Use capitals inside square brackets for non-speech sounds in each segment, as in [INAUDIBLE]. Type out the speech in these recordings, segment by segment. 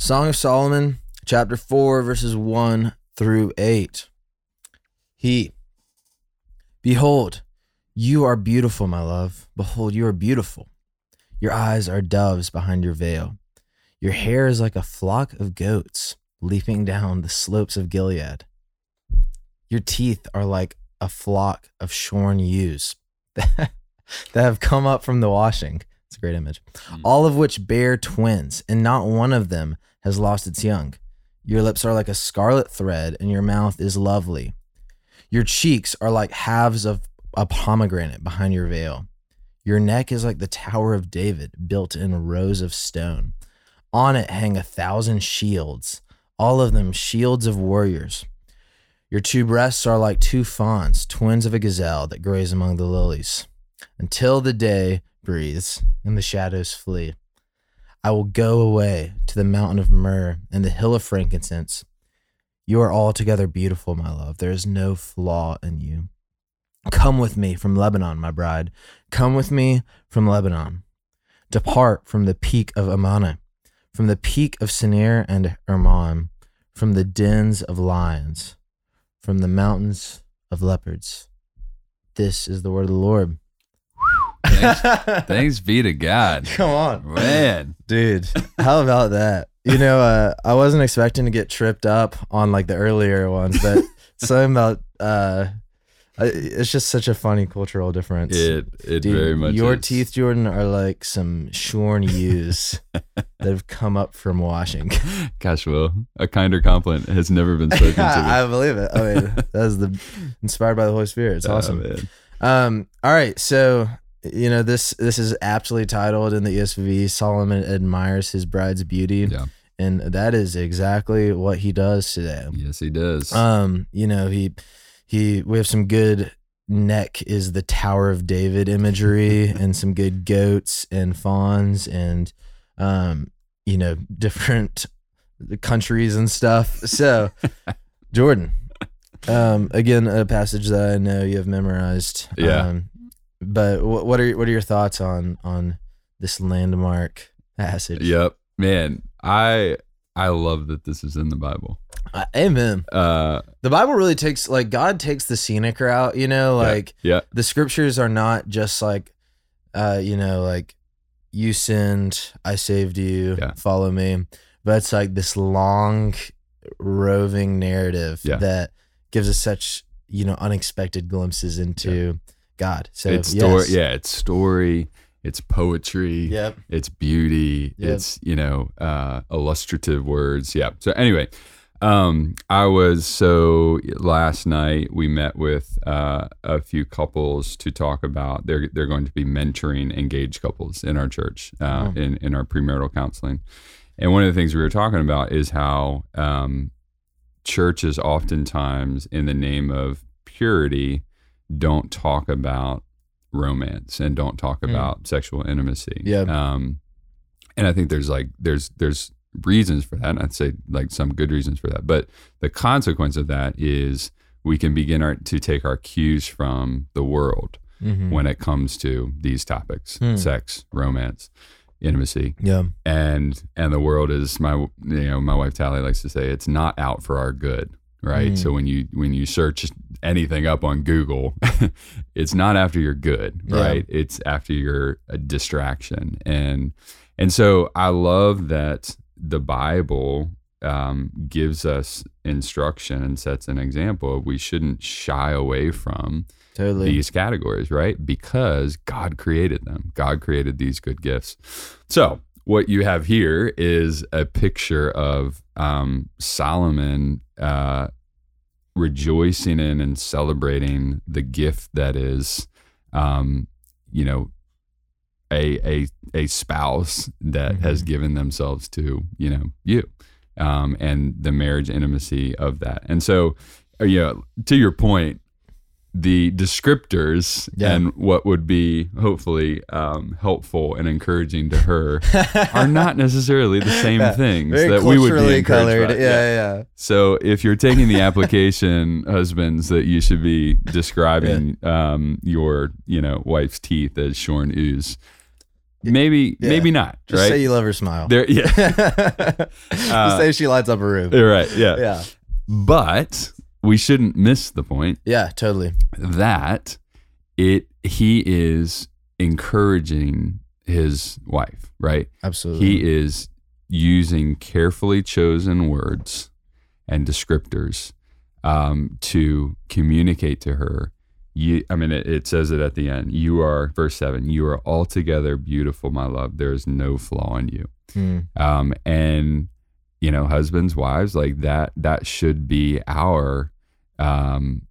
Song of Solomon, chapter 4, verses 1 through 8. He, behold, you are beautiful, my love. Behold, you are beautiful. Your eyes are doves behind your veil. Your hair is like a flock of goats leaping down the slopes of Gilead. Your teeth are like a flock of shorn ewes [LAUGHS] that have come up from the washing. It's a great image. Mm. All of which bear twins, and not one of them has lost its young. Your lips are like a scarlet thread, and your mouth is lovely. Your cheeks are like halves of a pomegranate behind your veil. Your neck is like the Tower of David, built in rows of stone. On it hang a thousand shields, all of them shields of warriors. Your two breasts are like two fawns, twins of a gazelle that graze among the lilies. Until the day breathes and the shadows flee. I will go away to the mountain of myrrh and the hill of frankincense. You are altogether beautiful, my love. There is no flaw in you. Come with me from Lebanon, my bride. Come with me from Lebanon. Depart from the peak of Amana, from the peak of Sinir and Hermon, from the dens of lions, from the mountains of leopards. This is the word of the Lord. Thanks, [LAUGHS] thanks be to God. Come on. Man. Dude, how about that? You know, uh, I wasn't expecting to get tripped up on like the earlier ones, but [LAUGHS] something about uh, it's just such a funny cultural difference. It it Dude, very much your is. teeth, Jordan, are like some shorn ewes [LAUGHS] that have come up from washing. Gosh, Will, a kinder compliment has never been spoken to me. I believe it. I mean, that's the inspired by the Holy Spirit. It's Oh, awesome. man. Um, all right, so you know this this is aptly titled in the ESV. Solomon admires his bride's beauty, Yeah. and that is exactly what he does today. Yes, he does. Um, you know he he we have some good neck is the Tower of David imagery, [LAUGHS] and some good goats and fawns, and um, you know different countries and stuff. So, [LAUGHS] Jordan, um, again, a passage that I know you have memorized. Yeah. Um, but wh- what are what are your thoughts on on this landmark passage? yep. Man, I I love that this is in the Bible. Uh, amen. Uh The Bible really takes like God takes the scenic route. You know, like yeah. the scriptures are not just like, uh, you know, like you sinned, I saved you, Yeah. follow me. But it's like this long, roving narrative Yeah. that gives us such you know unexpected glimpses into God. So it's story yes. yeah, it's story, it's poetry, Yep. it's beauty, Yep. it's, you know, uh illustrative words. Yeah. So anyway, um I was so last night we met with uh a few couples to talk about they're they're going to be mentoring engaged couples in our church uh Oh. in in our premarital counseling. And one of the things we were talking about is how um churches oftentimes in the name of purity don't talk about romance and don't talk Mm. about sexual intimacy. Yeah. Um, and I think there's like there's there's reasons for that. And I'd say like some good reasons for that. But the consequence of that is we can begin our, to take our cues from the world Mhm. when it comes to these topics: Hmm. sex, romance, intimacy Yeah. and and the world is my you know my wife Tally likes to say it's not out for our good right Mm. so when you when you search anything up on Google [LAUGHS] it's not after you're good Yeah. right it's after your a distraction and and so I love that the Bible um, gives us instruction and sets an example we shouldn't shy away from Totally. these categories, right? Because God created them. God created these good gifts. So, what you have here is a picture of um, Solomon uh, rejoicing in and celebrating the gift that is, um, you know, a a a spouse that has Mhm. given themselves to you know you, um, and the marriage intimacy of that. And so, uh, you know, to your point, the descriptors Yeah. and what would be hopefully um, helpful and encouraging to her are not necessarily the [LAUGHS] same Yeah. things Very that we would be colored. by. Yeah, yeah. So if you're taking the application, [LAUGHS] husbands, that you should be describing um, your, you know, wife's teeth as shorn ooze, maybe Yeah. maybe not. Just right? say you love her smile. there, yeah, [LAUGHS] Just Uh, say she lights up a room. You're right, yeah. Yeah. But we shouldn't miss the point Yeah, totally. that it he is encouraging his wife, right? Absolutely. He is using carefully chosen words and descriptors um, to communicate to her. You, I mean, it, it says it at the end. You are, verse seven, you are altogether beautiful, my love. There is no flaw in you. Hmm. Um, and, you know, husbands, wives, like that, that should be our um,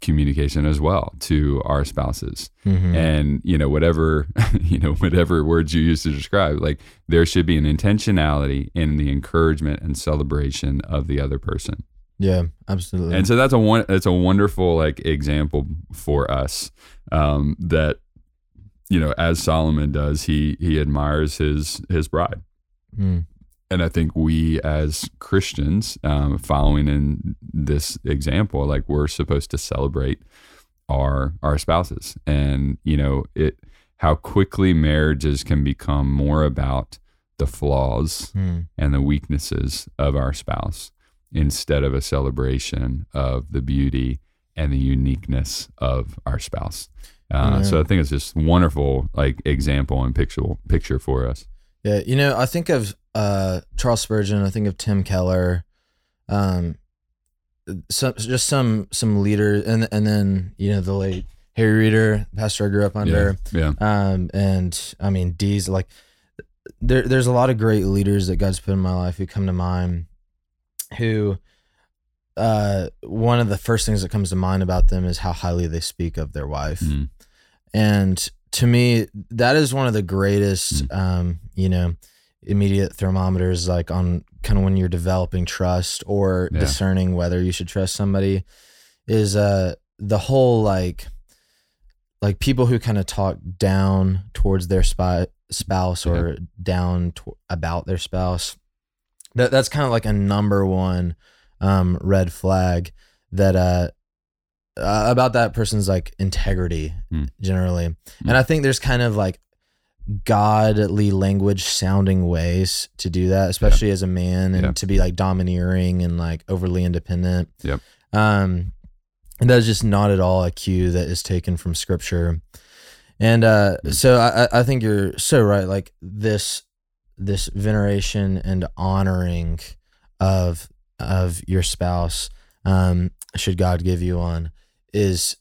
communication as well to our spouses Mhm. and you know whatever [LAUGHS] you know whatever words you use to describe like there should be an intentionality in the encouragement and celebration of the other person yeah, absolutely. and so that's a one that's a wonderful like example for us um that you know as solomon does he he admires his his bride Hmm. And I think we as Christians, um, following in this example, like we're supposed to celebrate our our spouses, and you know it how quickly marriages can become more about the flaws Hmm. and the weaknesses of our spouse instead of a celebration of the beauty and the uniqueness of our spouse. Uh, So I think it's just wonderful, like example and picture picture for us. Yeah, you know, I think of uh, Charles Spurgeon. I think of Tim Keller, um, some just some some leaders, and and then you know the late Harry Reeder, pastor I grew up under, Yeah, um, and I mean Dees like there. There's a lot of great leaders that God's put in my life who come to mind, who. Uh, one of the first things that comes to mind about them is how highly they speak of their wife Mhm. and to me that is one of the greatest um you know immediate thermometers like on kind of when you're developing trust or Yeah. discerning whether you should trust somebody is uh the whole like like people who kind of talk down towards their spy, spouse or down to, about their spouse that that's kind of like a number one um red flag that uh uh, about that person's like integrity Hmm. generally. Hmm. And I think there's kind of like godly language sounding ways to do that, especially as a man and Yeah. to be like domineering and like overly independent. Yep. Um, and that is just not at all a cue that is taken from scripture. And uh, Hmm. so I, I- I think you're so right. Like this, this veneration and honoring of of your spouse, um, should God give you one, is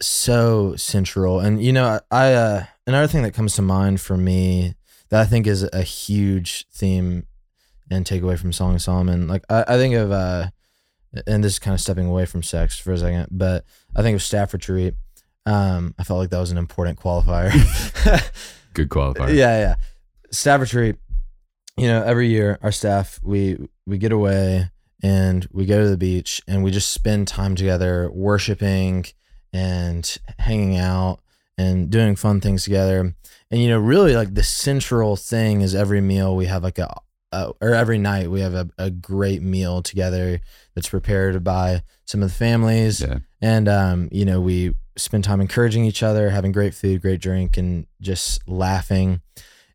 so central. And you know, I uh, another thing that comes to mind for me that I think is a huge theme and takeaway from Song of Solomon. Like I, I think of uh, and this is kind of stepping away from sex for a second, but I think of staff retreat. Um, I felt like that was an important qualifier. [LAUGHS] good qualifier. Yeah, yeah. Staff retreat. You know, every year our staff we we get away and we go to the beach and we just spend time together worshiping and hanging out and doing fun things together. And you know, really like the central thing is every meal we have like a uh, or every night we have a, a great meal together that's prepared by some of the families Yeah. and um, you know we spend time encouraging each other having great food great drink and just laughing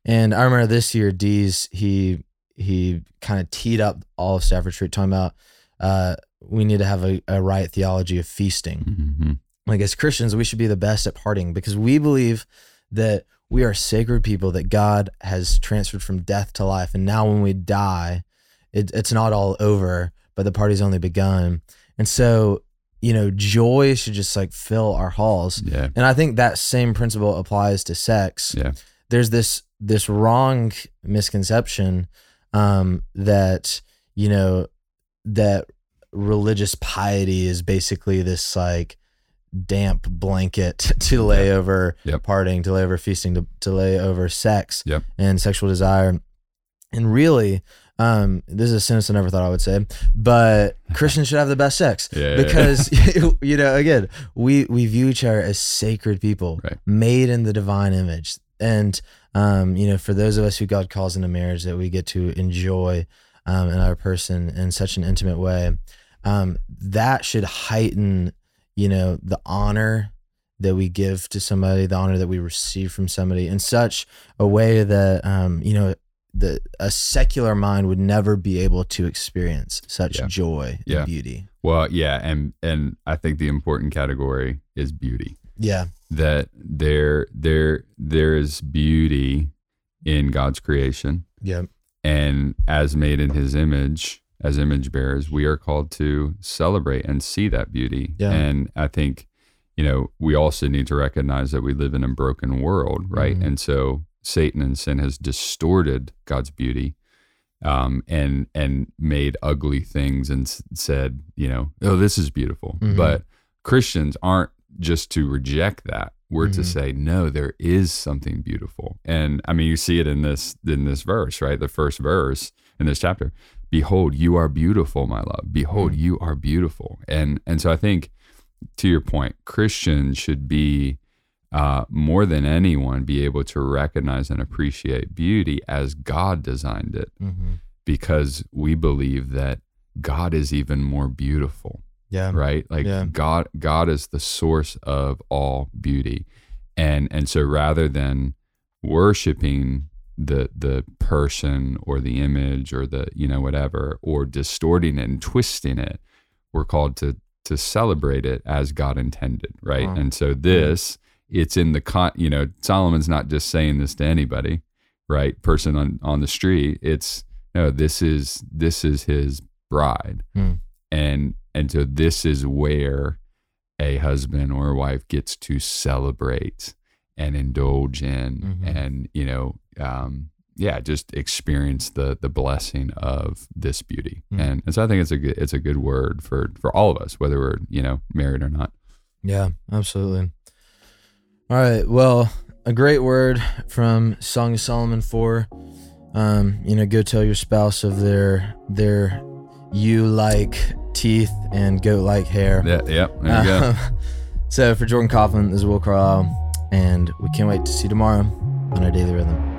and i remember this year Dees he he kind of teed up all of staff retreat talking about uh, we need to have a, a right theology of feasting Mhm. Like as Christians, we should be the best at partying because we believe that we are sacred people that God has transferred from death to life, and now when we die, it, it's not all over, but the party's only begun. And so, you know, joy should just like fill our halls. Yeah. And I think that same principle applies to sex. Yeah. There's this this wrong misconception um, that you know that religious piety is basically this like damp blanket [LAUGHS] to lay Yeah. over Yep. partying, to lay over feasting, to, to lay over sex Yep. and sexual desire. And really, um, this is a sentence I never thought I would say, but [LAUGHS] Christians should have the best sex Yeah, yeah, yeah. because [LAUGHS] you know, again, we we view each other as sacred people, Right. made in the divine image, and um, you know, for those of us who God calls into marriage, that we get to enjoy um, another person in such an intimate way, um, that should heighten, you know, the honor that we give to somebody, the honor that we receive from somebody in such a way that um, you know the a secular mind would never be able to experience such Yeah. joy Yeah. and beauty. Well, yeah, and and I think the important category is beauty. Yeah. That there there there is beauty in God's creation, Yeah. and as made in His image, as image bearers, we are called to celebrate and see that beauty. Yeah. And I think you know we also need to recognize that we live in a broken world, right? Mhm. And so Satan and sin has distorted God's beauty um, and and made ugly things and said, you know, oh, this is beautiful. Mhm. But Christians aren't just to reject that. We're to Mhm. say, no, there is something beautiful. And I mean, you see it in this in this verse, right? The first verse in this chapter. Behold, you are beautiful, my love. Behold, Mhm. you are beautiful. And and so I think to your point, Christians should be uh, more than anyone be able to recognize and appreciate beauty as God designed it Mm-hmm. because we believe that God is even more beautiful, Yeah. right? Like Yeah. God God is the source of all beauty. And and so rather than worshiping the the person or the image or the you know whatever or distorting it and twisting it, we're called to to celebrate it as God intended, right? Wow. And so this it's in the con you know Solomon's not just saying this to anybody, right? Person on on the street. It's no, this is this is his bride. Hmm. And and so this is where a husband or a wife gets to celebrate and indulge in Mhm. and you know um yeah just experience the the blessing of this beauty Hmm. and, and so i think it's a good it's a good word for for all of us whether we're you know married or not Yeah, absolutely. All right. Well, a great word from Song of Solomon 4. Um, you know, go tell your spouse of their their you like teeth and goat like hair. yeah yeah there you go Um, [LAUGHS] so for Jordan Coughlin, this is Will Carlisle, and we can't wait to see you tomorrow on our daily rhythm.